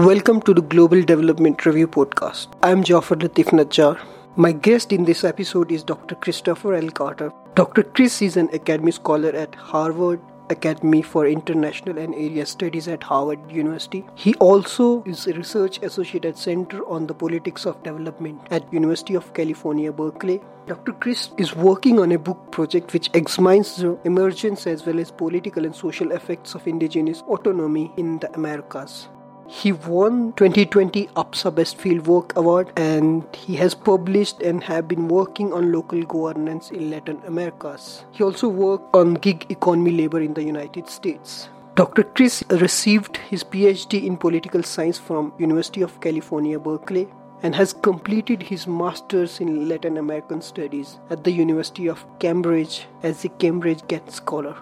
Welcome to the Global Development Review podcast. I'm Jaffer Latief Najar. My guest in this episode is Dr. Christopher L. Carter. Dr. Chris is an academy scholar at Harvard Academy for International and Area Studies at Harvard University. He also is a research associate at Center on the Politics of Development at University of California, Berkeley. Dr. Chris is working on a book project which examines the emergence as well as political and social effects of indigenous autonomy in the Americas. He won 2020 APSA Best Fieldwork Award and he has published and have been working on local governance in Latin Americas. He also worked on gig economy labor in the United States. Dr. Chris received his PhD in political science from University of California, Berkeley and has completed his masters in Latin American studies at the University of Cambridge as a Cambridge Gates Scholar.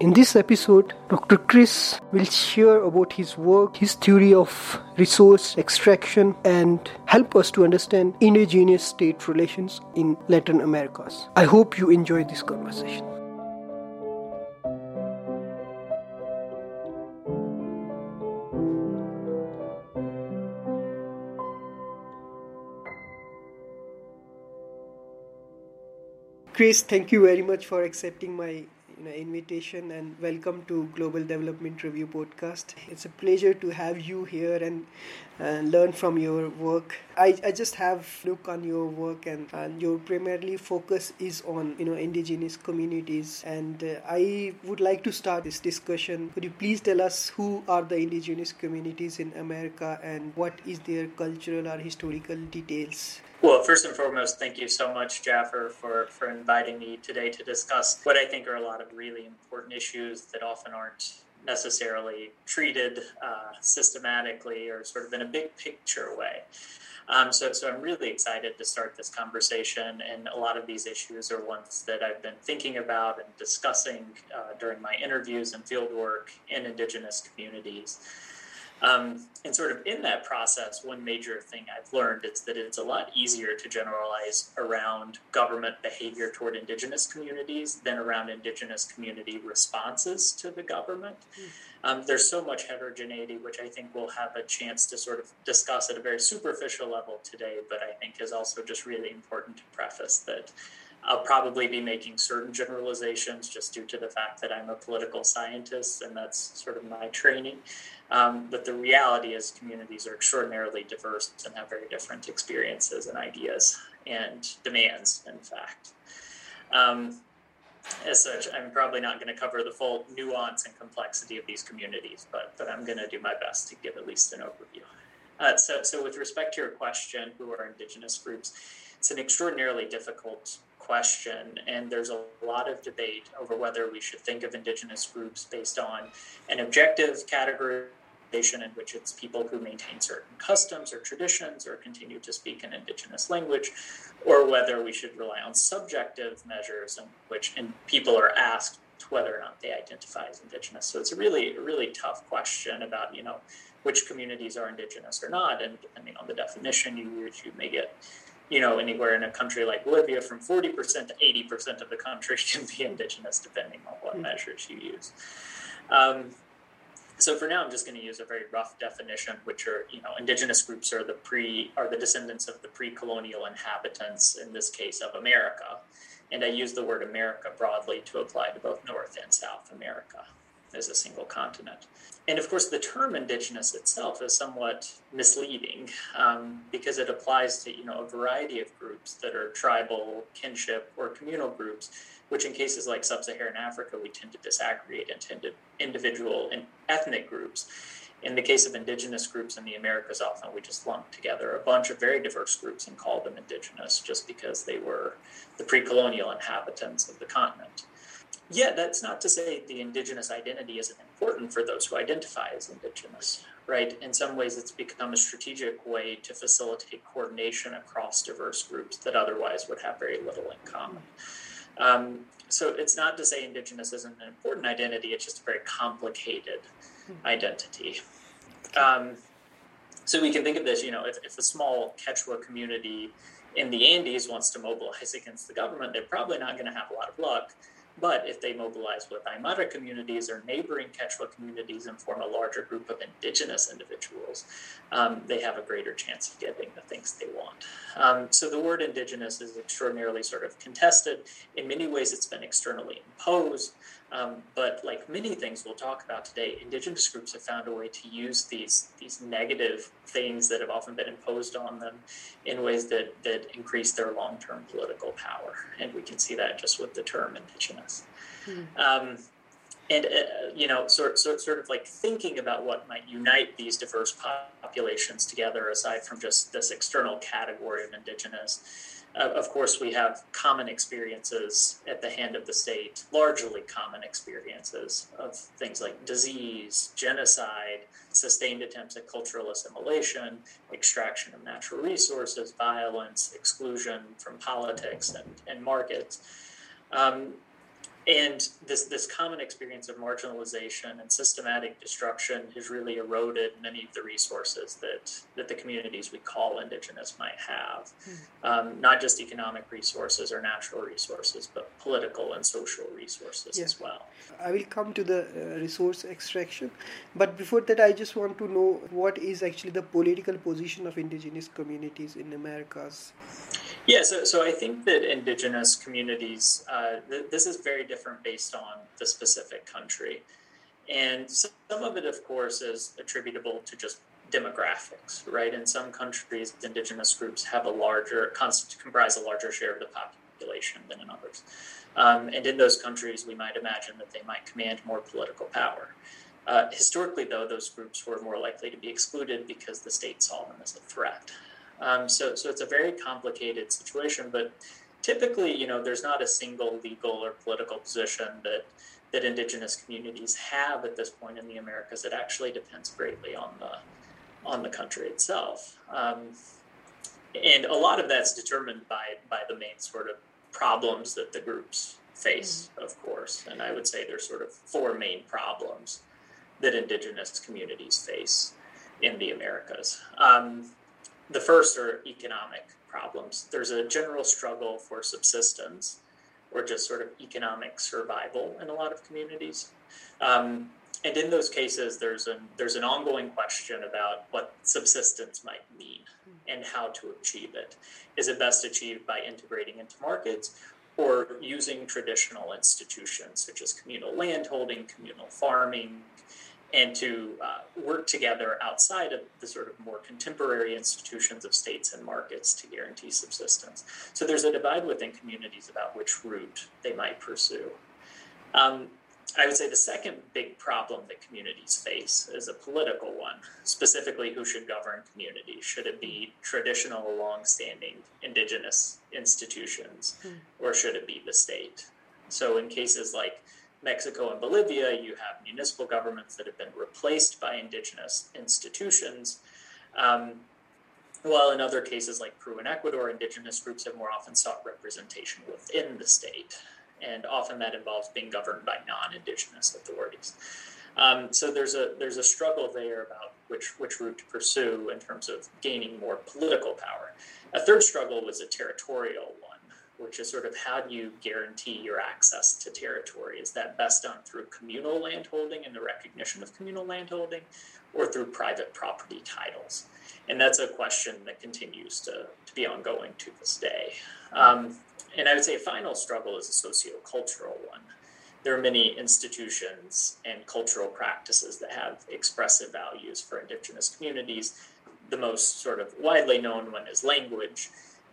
In this episode, Dr. Chris will share about his work, his theory of resource extraction, and help us to understand indigenous state relations in Latin Americas. I hope you enjoy this conversation. Chris, thank you very much for accepting my you know, invitation and welcome to Global Development Review podcast. It's a pleasure to have you here and uh, learn from your work. I, I just have look on your work and, and your primarily focus is on you know indigenous communities and uh, I would like to start this discussion. Could you please tell us who are the indigenous communities in America and what is their cultural or historical details? Well, first and foremost, thank you so much, Jaffer, for, for inviting me today to discuss what I think are a lot of really important issues that often aren't necessarily treated uh, systematically or sort of in a big picture way. Um, so, so I'm really excited to start this conversation, and a lot of these issues are ones that I've been thinking about and discussing uh, during my interviews and fieldwork in Indigenous communities. Um, and sort of in that process, one major thing I've learned is that it's a lot easier to generalize around government behavior toward Indigenous communities than around Indigenous community responses to the government. Mm. Um, there's so much heterogeneity, which I think we'll have a chance to sort of discuss at a very superficial level today, but I think is also just really important to preface that I'll probably be making certain generalizations just due to the fact that I'm a political scientist and that's sort of my training. Um, but the reality is, communities are extraordinarily diverse and have very different experiences and ideas and demands, in fact. Um, as such, I'm probably not going to cover the full nuance and complexity of these communities, but, but I'm going to do my best to give at least an overview. Uh, so, so, with respect to your question, who are Indigenous groups, it's an extraordinarily difficult question, and there's a lot of debate over whether we should think of Indigenous groups based on an objective categorization in which it's people who maintain certain customs or traditions or continue to speak an indigenous language, or whether we should rely on subjective measures in which and people are asked whether or not they identify as indigenous. So it's a really, really tough question about, you know, which communities are indigenous or not. And depending on the definition you use, you may get, you know, anywhere in a country like Bolivia from 40% to 80% of the country can be indigenous, depending on what hmm. measures you use. Um, so for now, I'm just going to use a very rough definition, which are you know indigenous groups are the pre are the descendants of the pre-colonial inhabitants, in this case of America, and I use the word America broadly to apply to both North and South America as a single continent. And of course, the term indigenous itself is somewhat misleading um, because it applies to you know a variety of groups that are tribal, kinship, or communal groups which in cases like sub-Saharan Africa, we tend to disaggregate into individual and ethnic groups. In the case of indigenous groups in the Americas, often we just lump together a bunch of very diverse groups and call them indigenous just because they were the pre-colonial inhabitants of the continent. Yet that's not to say the indigenous identity isn't important for those who identify as indigenous, right? In some ways, it's become a strategic way to facilitate coordination across diverse groups that otherwise would have very little in common. Um, so it's not to say indigenous isn't an important identity, it's just a very complicated hmm. identity. Um, so we can think of this, you know, if, if a small Quechua community in the Andes wants to mobilize against the government, they're probably not going to have a lot of luck. But if they mobilize with Aymara communities or neighboring Quechua communities and form a larger group of indigenous individuals, um, they have a greater chance of getting the things they want. Um, so the word indigenous is extraordinarily sort of contested. In many ways, it's been externally imposed. Um, but like many things we'll talk about today, indigenous groups have found a way to use these these negative things that have often been imposed on them in ways that that increase their long term political power, and we can see that just with the term indigenous. Mm and uh, you know sort, sort sort of like thinking about what might unite these diverse populations together aside from just this external category of indigenous uh, of course we have common experiences at the hand of the state largely common experiences of things like disease genocide sustained attempts at cultural assimilation extraction of natural resources violence exclusion from politics and, and markets. Um, and this this common experience of marginalization and systematic destruction has really eroded many of the resources that that the communities we call indigenous might have mm-hmm. um, not just economic resources or natural resources but political and social resources yeah. as well i will come to the uh, resource extraction but before that i just want to know what is actually the political position of indigenous communities in americas yeah so, so i think that indigenous communities uh, th- this is very different based on the specific country. And some of it, of course, is attributable to just demographics, right? In some countries, indigenous groups have a larger, comprise a larger share of the population than in others. Um, and in those countries, we might imagine that they might command more political power. Uh, historically, though, those groups were more likely to be excluded because the state saw them as a threat. Um, so, so it's a very complicated situation, but typically, you know, there's not a single legal or political position that that indigenous communities have at this point in the Americas. It actually depends greatly on the on the country itself, um, and a lot of that's determined by by the main sort of problems that the groups face, mm-hmm. of course. And I would say there's sort of four main problems that indigenous communities face in the Americas. Um, the first are economic problems. There's a general struggle for subsistence or just sort of economic survival in a lot of communities. Um, and in those cases, there's an there's an ongoing question about what subsistence might mean and how to achieve it. Is it best achieved by integrating into markets or using traditional institutions such as communal landholding, communal farming, and to uh, work together outside of the sort of more contemporary institutions of states and markets to guarantee subsistence. So there's a divide within communities about which route they might pursue. Um, I would say the second big problem that communities face is a political one, specifically who should govern communities. Should it be traditional, long-standing indigenous institutions, mm. or should it be the state? So in cases like Mexico and Bolivia, you have municipal governments that have been replaced by indigenous institutions. Um, while in other cases like Peru and Ecuador, indigenous groups have more often sought representation within the state. And often that involves being governed by non indigenous authorities. Um, so there's a there's a struggle there about which which route to pursue in terms of gaining more political power. A third struggle was a territorial which is sort of how do you guarantee your access to territory? Is that best done through communal landholding and the recognition of communal landholding, or through private property titles? And that's a question that continues to, to be ongoing to this day. Um, and I would say a final struggle is a socio-cultural one. There are many institutions and cultural practices that have expressive values for indigenous communities. The most sort of widely known one is language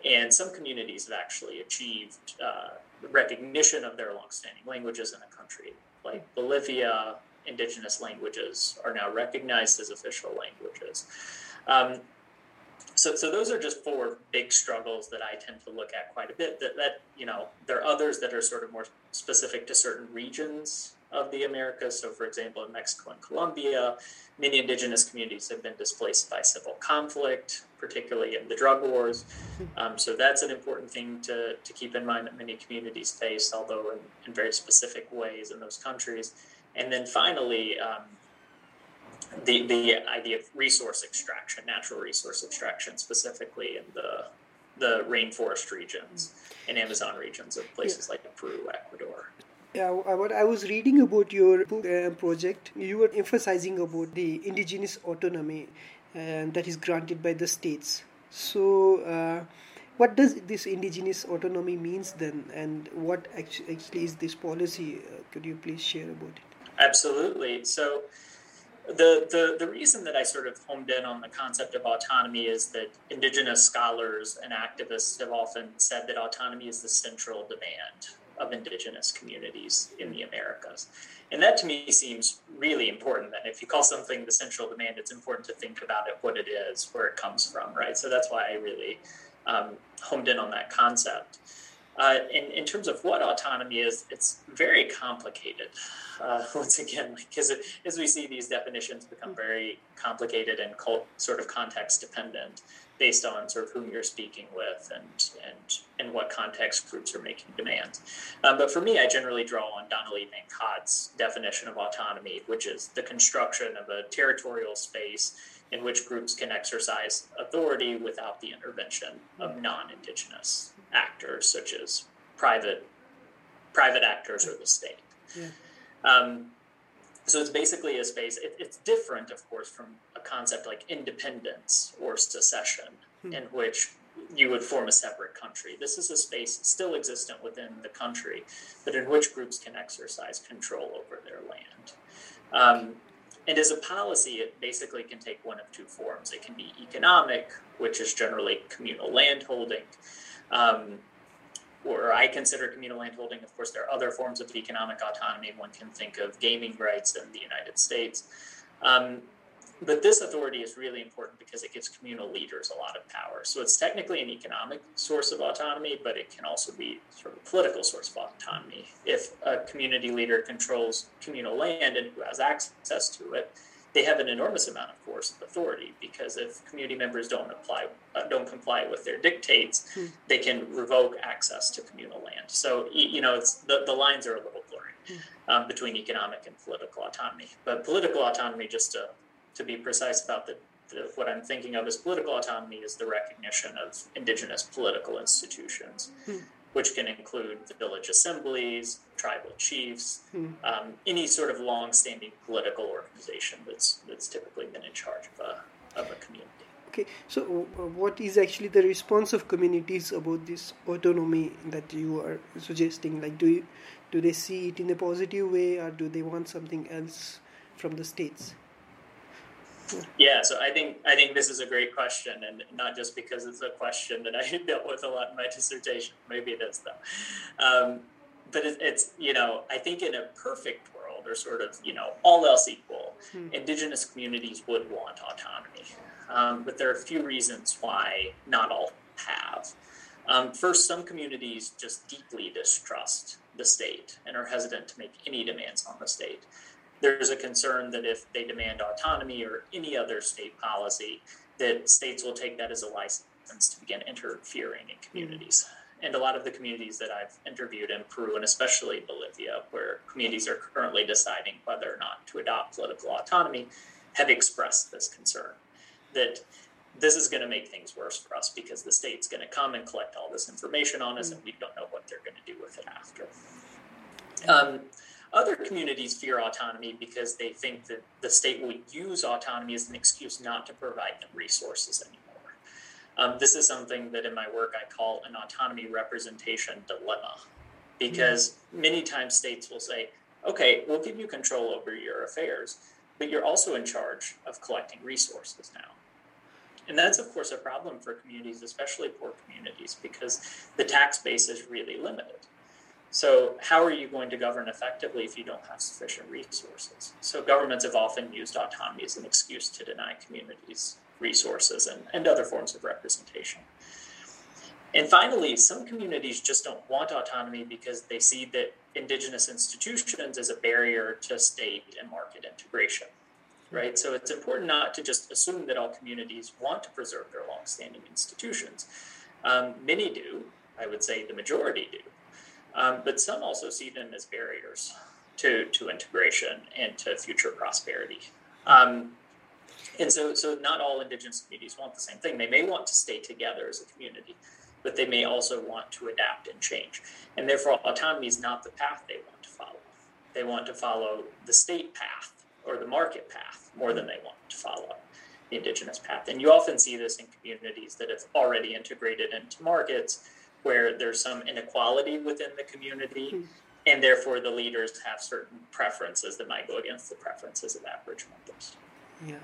and some communities have actually achieved uh, recognition of their longstanding languages in a country. Like Bolivia, indigenous languages are now recognized as official languages. Um, so, so those are just four big struggles that I tend to look at quite a bit. That, that you know, there are others that are sort of more specific to certain regions of the Americas. So, for example, in Mexico and Colombia, many indigenous communities have been displaced by civil conflict, particularly in the drug wars. Um, so, that's an important thing to, to keep in mind that many communities face, although in, in very specific ways in those countries. And then finally, um, the, the idea of resource extraction, natural resource extraction, specifically in the, the rainforest regions and Amazon regions of places yeah. like Peru, Ecuador Yeah, what I was reading about your uh, project, you were emphasizing about the indigenous autonomy uh, that is granted by the states. So, uh, what does this indigenous autonomy means then, and what actually is this policy? Uh, could you please share about it? Absolutely. So, the, the, the reason that I sort of homed in on the concept of autonomy is that indigenous scholars and activists have often said that autonomy is the central demand of indigenous communities in the Americas. And that to me seems really important. That if you call something the central demand, it's important to think about it, what it is, where it comes from, right? So that's why I really um, homed in on that concept. Uh, in, in terms of what autonomy is, it's very complicated. Uh, once again, because like, as we see these definitions become very complicated and cult, sort of context dependent based on sort of whom you're speaking with and and and what context groups are making demands. Um, but for me, I generally draw on Donna Lee Van Cott's definition of autonomy, which is the construction of a territorial space in which groups can exercise authority without the intervention of non-indigenous actors such as private private actors or the state. Yeah. Um, so it's basically a space. It, it's different, of course, from a concept like independence or secession, hmm. in which you would form a separate country. This is a space still existent within the country, but in which groups can exercise control over their land. Um, and as a policy, it basically can take one of two forms. It can be economic, which is generally communal landholding, um, or I consider communal landholding. Of course, there are other forms of economic autonomy. One can think of gaming rights in the United States. Um, but this authority is really important because it gives communal leaders a lot of power. So it's technically an economic source of autonomy, but it can also be sort of a political source of autonomy. If a community leader controls communal land and who has access to it, they have an enormous amount of course, of authority because if community members don't apply uh, don't comply with their dictates hmm. they can revoke access to communal land so you know it's the, the lines are a little blurry hmm. um, between economic and political autonomy but political autonomy just to to be precise about the, the, what I'm thinking of as political autonomy is the recognition of indigenous political institutions, hmm. Which can include the village assemblies, tribal chiefs, hmm. um, any sort of long-standing political organization that's that's typically been in charge of a of a community. Okay, so uh, what is actually the response of communities about this autonomy that you are suggesting? Like, do you, do they see it in a positive way, or do they want something else from the states? Yeah, so I think I think this is a great question, and not just because it's a question that I dealt with a lot in my dissertation. Maybe it is though, um, but it, it's you know I think in a perfect world, or sort of you know all else equal, hmm. indigenous communities would want autonomy, um, but there are a few reasons why not all have. Um, first, some communities just deeply distrust the state and are hesitant to make any demands on the state there's a concern that if they demand autonomy or any other state policy, that states will take that as a license to begin interfering in communities. And a lot of the communities that I've interviewed in Peru and especially Bolivia, where communities are currently deciding whether or not to adopt political autonomy, have expressed this concern that this is going to make things worse for us because the state's going to come and collect all this information on us, and we don't know what they're going to do with it after. Um, other communities fear autonomy because they think that the state will use autonomy as an excuse not to provide them resources anymore. Um, this is something that in my work I call an autonomy representation dilemma, because many times states will say, okay, we'll give you control over your affairs, but you're also in charge of collecting resources now. And that's, of course, a problem for communities, especially poor communities, because the tax base is really limited. So, how are you going to govern effectively if you don't have sufficient resources? So, governments have often used autonomy as an excuse to deny communities resources and, and other forms of representation. And finally, some communities just don't want autonomy because they see that indigenous institutions as a barrier to state and market integration. Right? So it's important not to just assume that all communities want to preserve their longstanding institutions. Um, many do, I would say the majority do. Um, but some also see them as barriers to, to integration and to future prosperity. Um, and so, so not all indigenous communities want the same thing. They may want to stay together as a community, but they may also want to adapt and change. And therefore, autonomy is not the path they want to follow. They want to follow the state path or the market path more than they want to follow the indigenous path. And you often see this in communities that have already integrated into markets where there's some inequality within the community. Hmm. And therefore, the leaders have certain preferences that might go against the preferences of average members. Yeah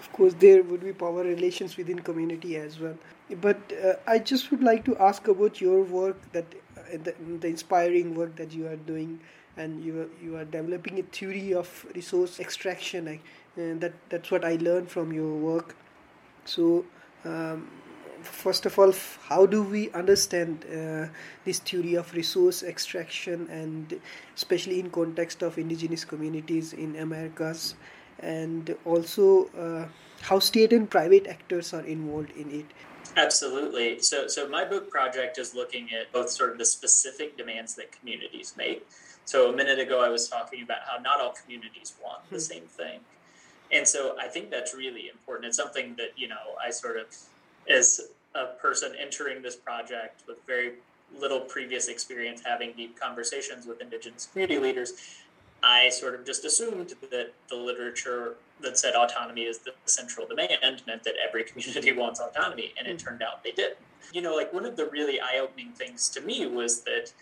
of course there would be power relations within community as well but uh, i just would like to ask about your work that uh, the, the, inspiring work that you are doing and you are, you are developing a theory of resource extraction and that that's what i learned from your work so um, first of all how do we understand uh, this theory of resource extraction and especially in context of indigenous communities in americas and also uh, how state and private actors are involved in it. Absolutely. So, so my book project is looking at both sort of the specific demands that communities make. So a minute ago, I was talking about how not all communities want the hmm. same thing, and so I think that's really important. It's something that you know I sort of, as a person entering this project with very little previous experience having deep conversations with indigenous community leaders I sort of just assumed that the literature that said autonomy is the central demand meant that every community wants autonomy, and it turned out they did. You know, like one of the really eye opening things to me was that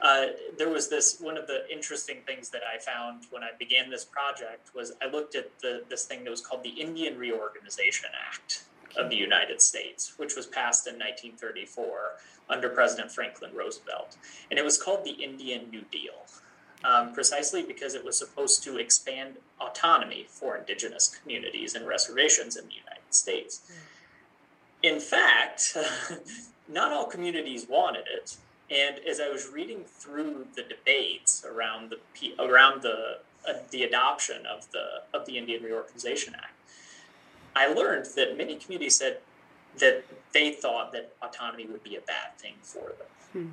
uh, there was this one of the interesting things that I found when I began this project was I looked at the this thing that was called the Indian Reorganization Act of the United States, which was passed in 1934 under President Franklin Roosevelt, and it was called the Indian New Deal um, precisely because it was supposed to expand autonomy for indigenous communities and reservations in the United States. In fact, not all communities wanted it. And as I was reading through the debates around the around the uh, the adoption of the of the Indian Reorganization Act, I learned that many communities said that they thought that autonomy would be a bad thing for them. Hmm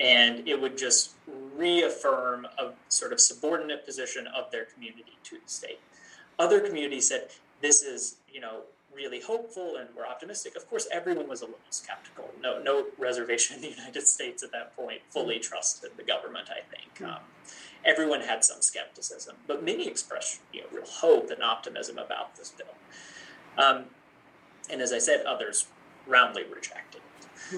and it would just reaffirm a sort of subordinate position of their community to the state. Other communities said this is, you know, really hopeful and we're optimistic. Of course, everyone was a little skeptical. No, no reservation in the United States at that point fully trusted the government. I think hmm. um, everyone had some skepticism, but many expressed you know, real hope and optimism about this bill. Um, and as I said, others roundly rejected.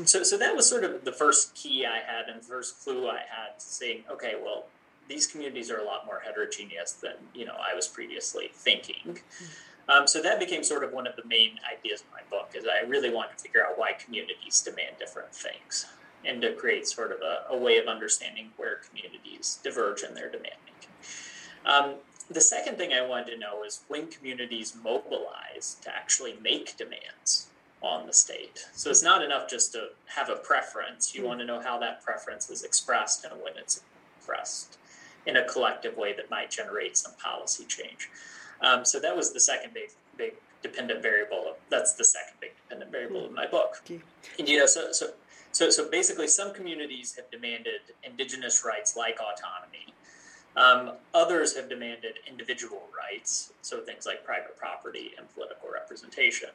So, so that was sort of the first key I had and the first clue I had to saying, okay, well, these communities are a lot more heterogeneous than you know I was previously thinking. Um, so that became sort of one of the main ideas of my book is I really wanted to figure out why communities demand different things and to create sort of a, a way of understanding where communities diverge in their demand making. Um, the second thing I wanted to know is when communities mobilize to actually make demands on the state. So it's not enough just to have a preference. You want to know how that preference is expressed and when it's expressed in a collective way that might generate some policy change. Um, so that was the second big big dependent variable. Of, that's the second big dependent variable in my book. And you know, so so so so basically, some communities have demanded indigenous rights like autonomy. Um, others have demanded individual rights, so things like private property and political representation.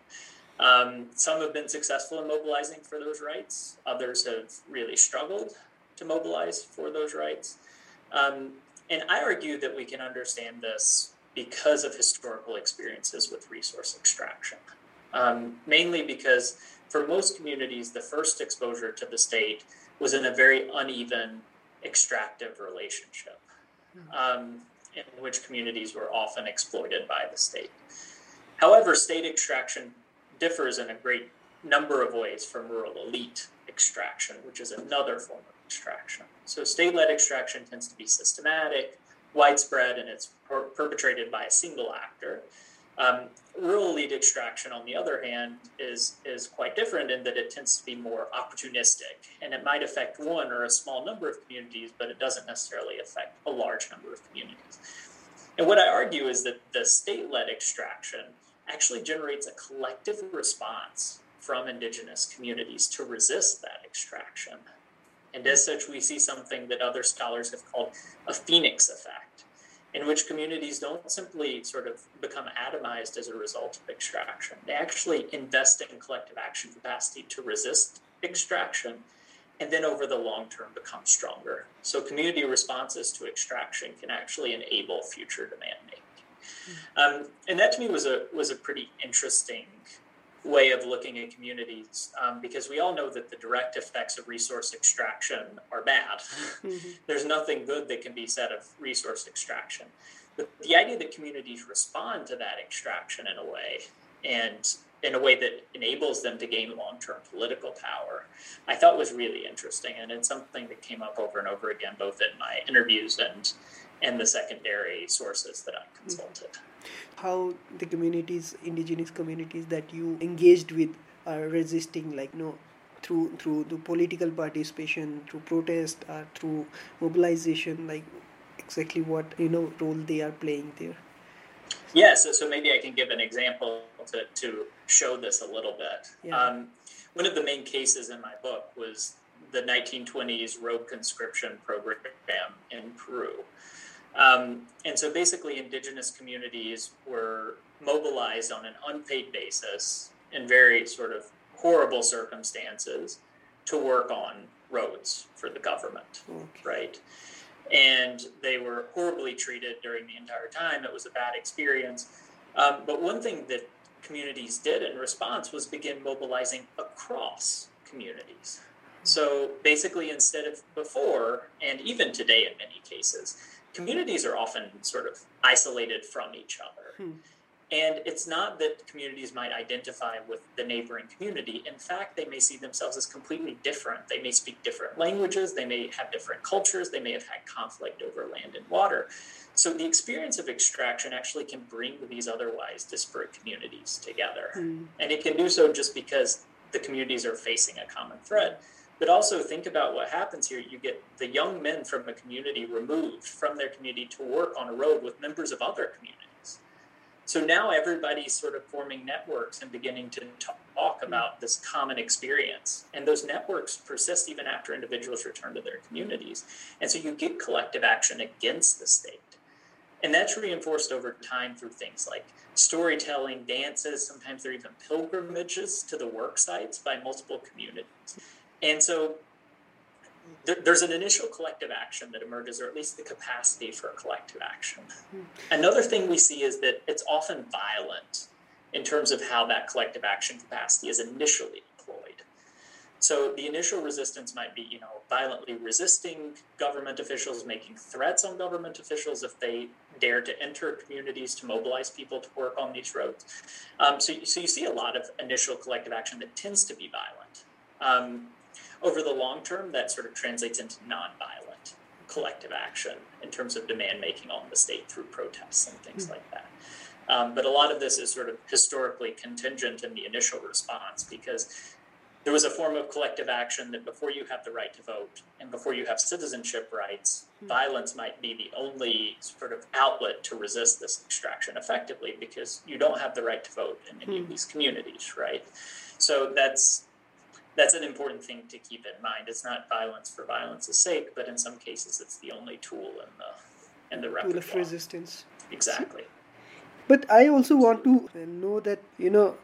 Um, some have been successful in mobilizing for those rights, others have really struggled to mobilize for those rights. Um, and I argue that we can understand this because of historical experiences with resource extraction. Um, mainly because for most communities, the first exposure to the state was in a very uneven extractive relationship, um, in which communities were often exploited by the state. However, state extraction differs in a great number of ways from rural elite extraction, which is another form of extraction. So, state led extraction tends to be systematic, widespread, and it's per- perpetrated by a single actor. Um, rural elite extraction, on the other hand, is, is quite different in that it tends to be more opportunistic and it might affect one or a small number of communities, but it doesn't necessarily affect a large number of communities. And what I argue is that the state led extraction actually generates a collective response from indigenous communities to resist that extraction. And as such, we see something that other scholars have called a phoenix effect, in which communities don't simply sort of become atomized as a result of extraction. They actually invest in collective action capacity to resist extraction and then over the long term become stronger. So community responses to extraction can actually enable future demand making. Um, and that to me was a was a pretty interesting way of looking at communities um, because we all know that the direct effects of resource extraction are bad. Mm-hmm. There's nothing good that can be said of resource extraction. But the idea that communities respond to that extraction in a way and in a way that enables them to gain long-term political power i thought was really interesting. And it's something that came up over and over again both in my interviews and and the secondary sources that i mm-hmm. consulted. How the communities indigenous communities that you engaged with are resisting like no through through the political participation through protest or through mobilization like exactly what you know role they are playing there? Yeah, so, so maybe I can give an example to, to show this a little bit. Yeah. Um, one of the main cases in my book was the 1920s road conscription program in Peru. Um, and so basically, indigenous communities were mobilized on an unpaid basis in very sort of horrible circumstances to work on roads for the government, okay. right? and they were horribly treated during the entire time. It was a bad experience. Um, but one thing that communities did in response was begin mobilizing across communities. So basically, instead of before, and even today in many cases, communities are often sort of isolated from each other. Hmm. And it's not that communities might identify with the neighboring community. In fact, they may see themselves as completely different. They may speak different languages, they may have different cultures, they may have had conflict over land and water. So the experience of extraction actually can bring these otherwise disparate communities together. Mm. And it can do so just because the communities are facing a common threat. But also think about what happens here. You get the young men from a community removed from their community to work on a road with members of other communities so now everybody's sort of forming networks and beginning to talk hmm. about this common experience. And those networks persist even after individuals return to their communities. And so you get collective action against the state. And that's reinforced over time through things like storytelling, dances, sometimes there are even pilgrimages to the work sites by multiple communities. And so there, there's an initial collective action that emerges, or at least the capacity for a collective action. Hmm. Another thing we see is that it's often violent in terms of how that collective action capacity is initially deployed. So the initial resistance might be, you know, violently resisting government officials, making threats on government officials if they dare to enter communities to mobilize people to work on these roads. Um, so, so you see a lot of initial collective action that tends to be violent. Um, over the long term, that sort of translates into nonviolent collective action in terms of demand making on the state through protests and things mm-hmm. like that. Um, but a lot of this is sort of historically contingent in the initial response because there was a form of collective action that before you have the right to vote and before you have citizenship rights, mm-hmm. violence might be the only sort of outlet to resist this extraction effectively because you don't have the right to vote in any mm-hmm. of hmm. these communities, right? So that's that's an important thing to keep in mind. It's not violence for violence's sake, but in some cases, it's the only tool in the in the repertoire. Tool of resistance. Exactly. But I also want to know that you know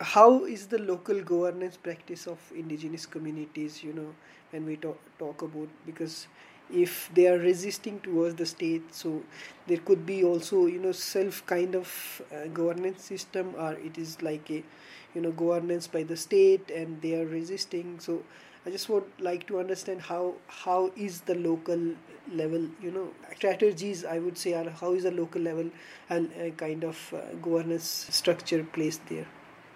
how is the local governance practice of indigenous communities. You know when we talk talk about because if they are resisting towards the state so there could be also you know self kind of uh, governance system or it is like a you know governance by the state and they are resisting. So i just would like to understand how how is the local level you know strategies i would say are how is the local level and uh, kind of uh, governance structure placed there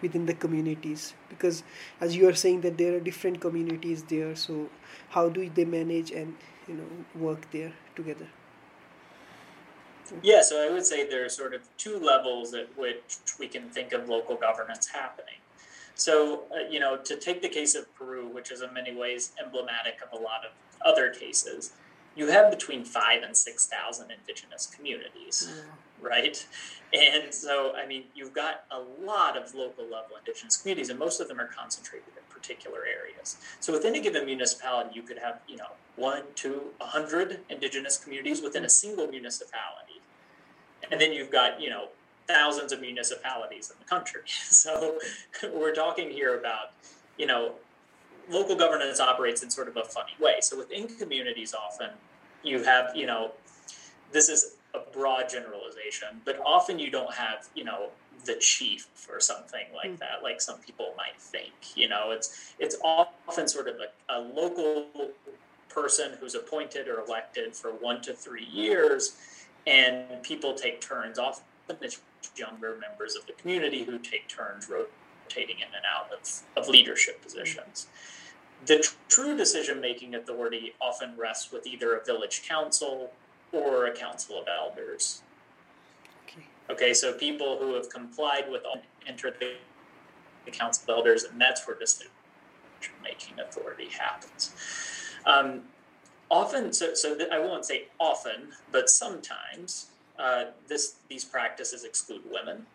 within the communities? Because as you are saying that there are different communities there so how do they manage and you know work there together yeah, so I would say there are sort of two levels at which we can think of local governance happening. So, uh, you know, to take the case of Peru, which is in many ways emblematic of a lot of other cases, you have between five and 6,000 indigenous communities, mm. right? And so, I mean, you've got a lot of local level indigenous communities, and most of them are concentrated in particular areas. So within a given municipality, you could have, you know, one, two, a hundred indigenous communities within a single municipality. And then you've got, you know, thousands of municipalities in the country. So we're talking here about, you know, local governance operates in sort of a funny way. So within communities, often you have, you know, this is a broad generalization, but often you don't have, you know, the chief or something like mm. that, like some people might think. You know, it's it's often sort of a, a local person who's appointed or elected for one to three years, and people take turns. Often it's younger members of the community who take turns rotating in and out of, of leadership positions. The tr- true decision making authority often rests with either a village council or a council of elders. Okay, okay so people who have complied with all enter the, the council of elders, and that's where decision making authority happens. Um, often, so, so I won't say often, but sometimes uh, this these practices exclude women.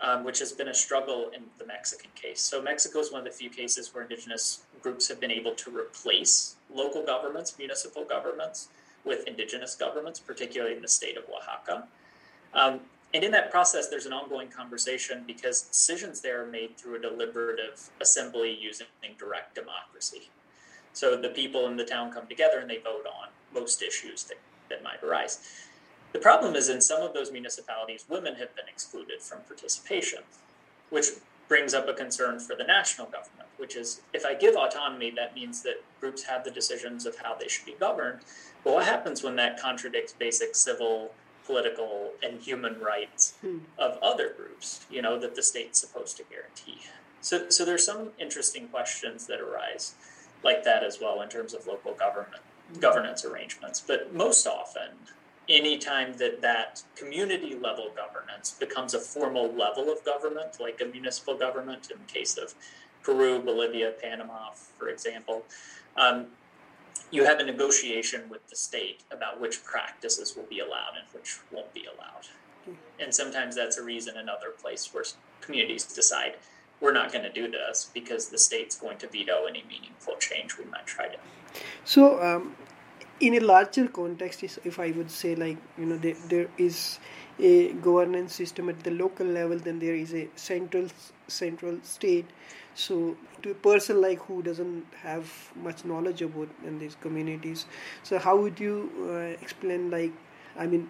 Um, which has been a struggle in the Mexican case. So, Mexico is one of the few cases where indigenous groups have been able to replace local governments, municipal governments, with indigenous governments, particularly in the state of Oaxaca. Um, and in that process, there's an ongoing conversation because decisions there are made through a deliberative assembly using direct democracy. So the people in the town come together and they vote on most issues that, that might arise. The problem is in some of those municipalities, women have been excluded from participation, which brings up a concern for the national government, which is if I give autonomy, that means that groups have the decisions of how they should be governed. But what happens when that contradicts basic civil, political, and human rights hmm. of other groups, you know, that the state's supposed to guarantee? So, so there's some interesting questions that arise like that as well in terms of local government governance arrangements. But most often, anytime that that community level governance becomes a formal level of government, like a municipal government in the case of Peru, Bolivia, Panama, for example, um, you have a negotiation with the state about which practices will be allowed and which won't be allowed. And sometimes that's a reason another place where communities decide we're not going to do this because the state's going to veto any meaningful change we might try to. So, um, in a larger context if i would say like you know there, there is a governance system at the local level then there is a central central state so to a person like who doesn't have much knowledge about in these communities so how would you uh, explain like i mean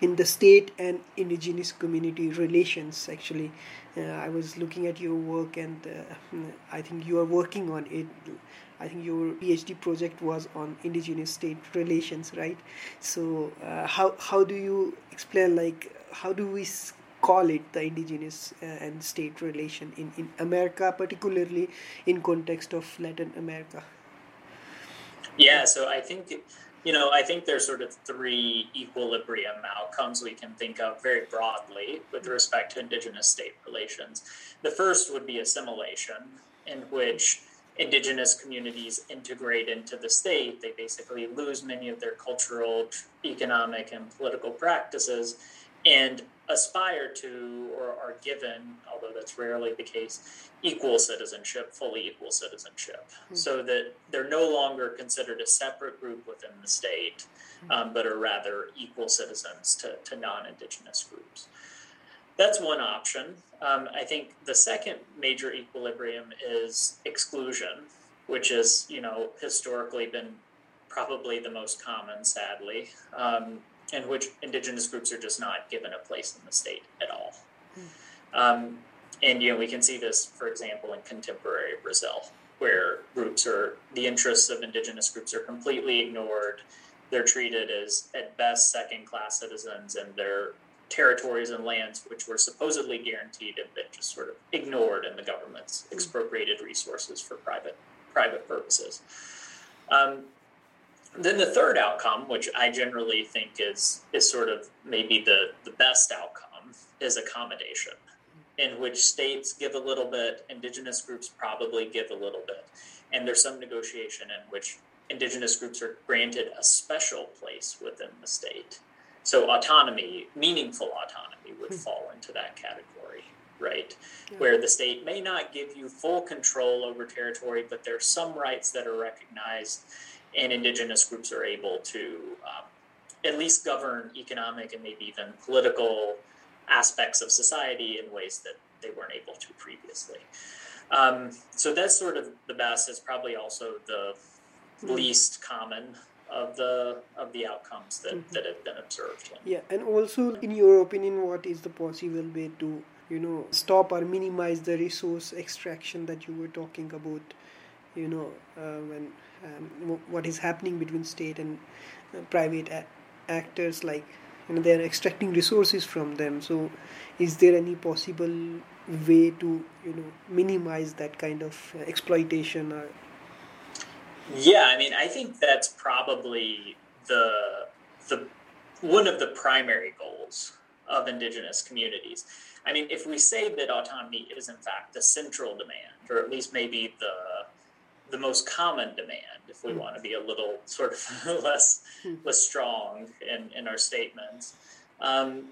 in the state and indigenous community relations actually uh, i was looking at your work and uh, i think you are working on it I think your PhD project was on indigenous state relations, right? So uh, how how do you explain like how do we call it the indigenous uh, and state relation in in America, particularly in context of Latin America? Yeah, so I think you know I think there's sort of three equilibrium outcomes we can think of very broadly with respect to indigenous state relations. The first would be assimilation, in which indigenous communities integrate into the state, they basically lose many of their cultural, economic, and political practices and aspire to or are given, although that's rarely the case, equal citizenship, fully equal citizenship, mm-hmm. so that they're no longer considered a separate group within the state, hmm. um, but are rather equal citizens to, to non indigenous groups that's one option. Um, I think the second major equilibrium is exclusion, which has you know historically been probably the most common, sadly, um, in which indigenous groups are just not given a place in the state at all. Um, and you know we can see this, for example, in contemporary Brazil, where groups are the interests of indigenous groups are completely ignored. They're treated as at best second-class citizens, and they're territories and lands which were supposedly guaranteed have been just sort of ignored in the government's hmm. expropriated resources for private private purposes. Um, then the third outcome, which I generally think is is sort of maybe the, the best outcome, is accommodation, in which states give a little bit, indigenous groups probably give a little bit, and there's some negotiation in which indigenous groups are granted a special place within the state so autonomy, meaningful autonomy, would hmm. fall into that category, right? Yeah. Where the state may not give you full control over territory, but there's some rights that are recognized, and indigenous groups are able to um, at least govern economic and maybe even political aspects of society in ways that they weren't able to previously. Um, so that's sort of the best. It's probably also the least common of the of the outcomes that, mm-hmm. that have been observed. Yeah, and also, in your opinion, what is the possible way to you know stop or minimize the resource extraction that you were talking about? You know, uh, when um, what is happening between state and uh, private a- actors, like you know, they are extracting resources from them. So, is there any possible way to you know minimize that kind of uh, exploitation or yeah, I mean, I think that's probably the the one of the primary goals of indigenous communities. I mean, if we say that autonomy is in fact the central demand, or at least maybe the the most common demand, if we mm. want to be a little sort of less mm. less strong in, in our statements, um,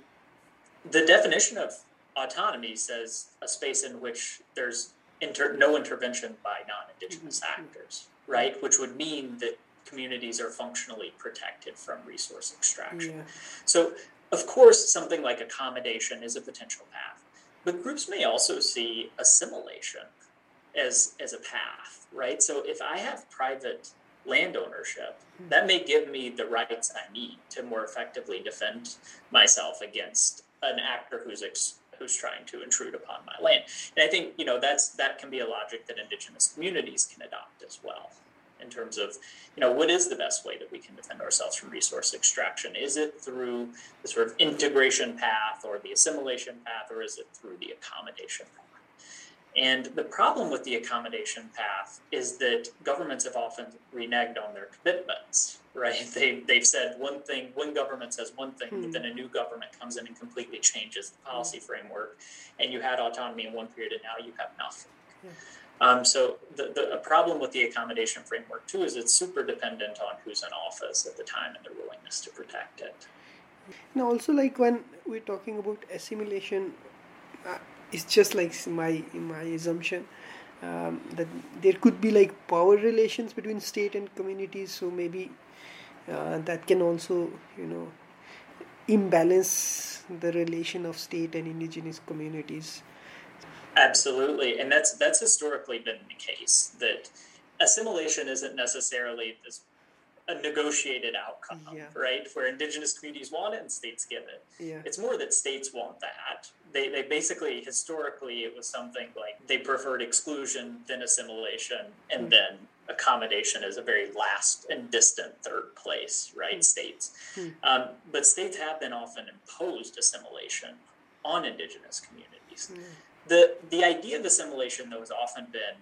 the definition of autonomy says a space in which there's inter- no intervention by non-indigenous mm-hmm. actors right? Which would mean that communities are functionally protected from resource extraction. Yeah. So, of course, something like accommodation is a potential path, but groups may also see assimilation as as a path, right? So, if I have private land ownership, hmm. that may give me the rights I need to more effectively defend myself against an actor who's ex- who's trying to intrude upon my land. And I think you know that's that can be a logic that indigenous communities can adopt as well in terms of you know what is the best way that we can defend ourselves from resource extraction is it through the sort of integration path or the assimilation path or is it through the accommodation path and the problem with the accommodation path is that governments have often reneged on their commitments, right? They, they've said one thing, one government says one thing, mm-hmm. but then a new government comes in and completely changes the policy mm-hmm. framework. And you had autonomy in one period, and now you have nothing. Um, so the, the problem with the accommodation framework, too, is it's super dependent on who's in office at the time and their willingness to protect it. And also, like when we're talking about assimilation, uh, it's just like my my assumption um, that there could be like power relations between state and communities so maybe uh, that can also you know imbalance the relation of state and indigenous communities. Absolutely and that's that's historically been the case that assimilation isn't necessarily this a negotiated outcome, yeah. right? Where indigenous communities want it and states give it. Yeah. It's more that states want that. They, they basically, historically, it was something like they preferred exclusion, then assimilation, and mm. then accommodation as a very last and distant third place, right? Mm. States. Mm. Um, but states have been often imposed assimilation on indigenous communities. Hmm. The, the idea of assimilation, though, has often been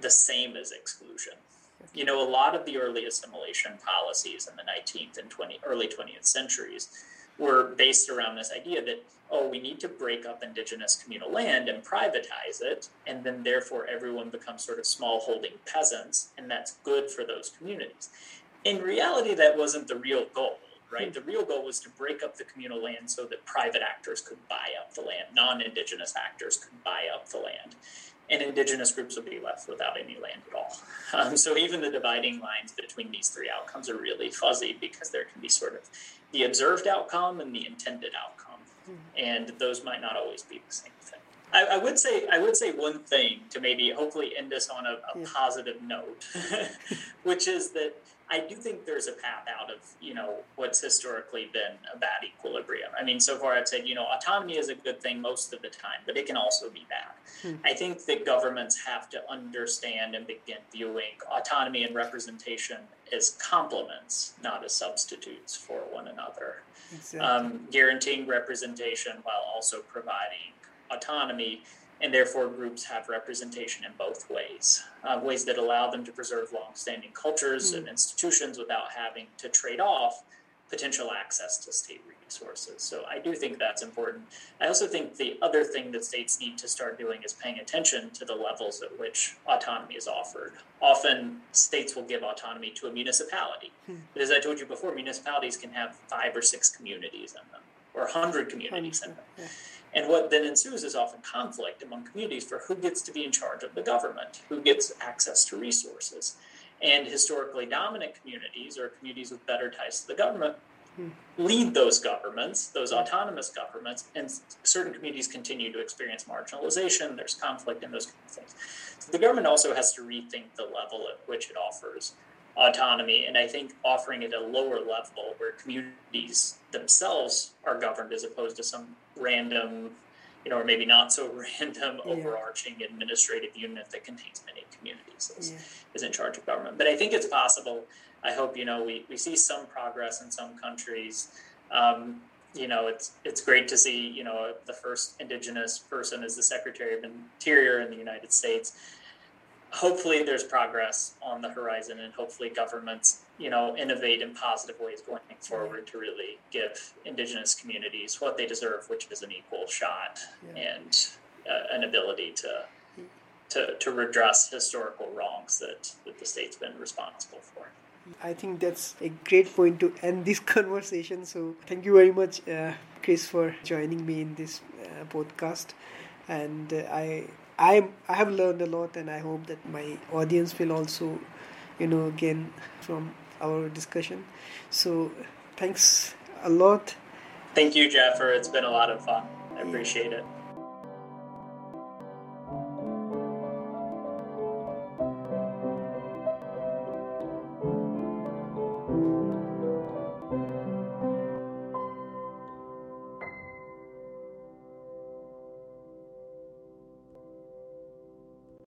the same as exclusion you know, a lot of the early assimilation policies in the 19th and 20, early 20th centuries were based around this idea that, oh, we need to break up indigenous communal land and privatize it, and then therefore everyone becomes sort of small holding peasants, and that's good for those communities. In reality, that wasn't the real goal right? The real goal was to break up the communal land so that private actors could buy up the land, non indigenous actors could buy up the land and indigenous groups will be left without any land at all. Um, so even the dividing lines between these three outcomes are really fuzzy because there can be sort of the observed outcome and the intended outcome, mm-hmm. and those might not always be the same thing. I, I, would say I would say one thing to maybe hopefully end us on a, a positive note, which is that I do think there's a path out of you know what's historically been a bad equilibrium. I mean, so far I've said you know autonomy is a good thing most of the time, but it can also be bad. Hmm. I think that governments have to understand and begin viewing autonomy and representation as complements, not as substitutes for one another. Exactly. Um, guaranteeing representation while also providing autonomy and therefore groups have representation in both ways uh, ways that allow them to preserve long-standing cultures mm. and institutions without having to trade off potential access to state resources so i do think that's important i also think the other thing that states need to start doing is paying attention to the levels at which autonomy is offered often states will give autonomy to a municipality mm. but as i told you before municipalities can have five or six communities in them or 100 communities in them yeah. And what then ensues is often conflict among communities for who gets to be in charge of the government, who gets access to resources. And historically dominant communities or communities with better ties to the government hmm. lead those governments, those autonomous governments, and certain communities continue to experience marginalization. There's conflict in those kind of things. So the government also has to rethink the level at which it offers autonomy, and I think offering it a lower level where communities themselves are governed as opposed to some random you know, or maybe not so random, yeah. overarching administrative unit that contains many communities is, yeah. is in charge of government. But I think it's possible. I hope, you know, we, we see some progress in some countries. Um, you know, it's it's great to see, you know, the first indigenous person as the Secretary of Interior in the United States hopefully there's progress on the horizon and hopefully governments you know innovate in positive ways going forward to really give indigenous communities what they deserve which is an equal shot yeah. and uh, an ability to to, to redress historical wrongs that, that the state's been responsible for. I think that's a great point to end this conversation. So, thank you very much, uh, Chris, for joining me in this uh, podcast. And uh, I I I have learned a lot, and I hope that my audience will also, you know, gain from our discussion. So, thanks a lot. Thank you, Jaffer. It's been a lot of fun. I appreciate it.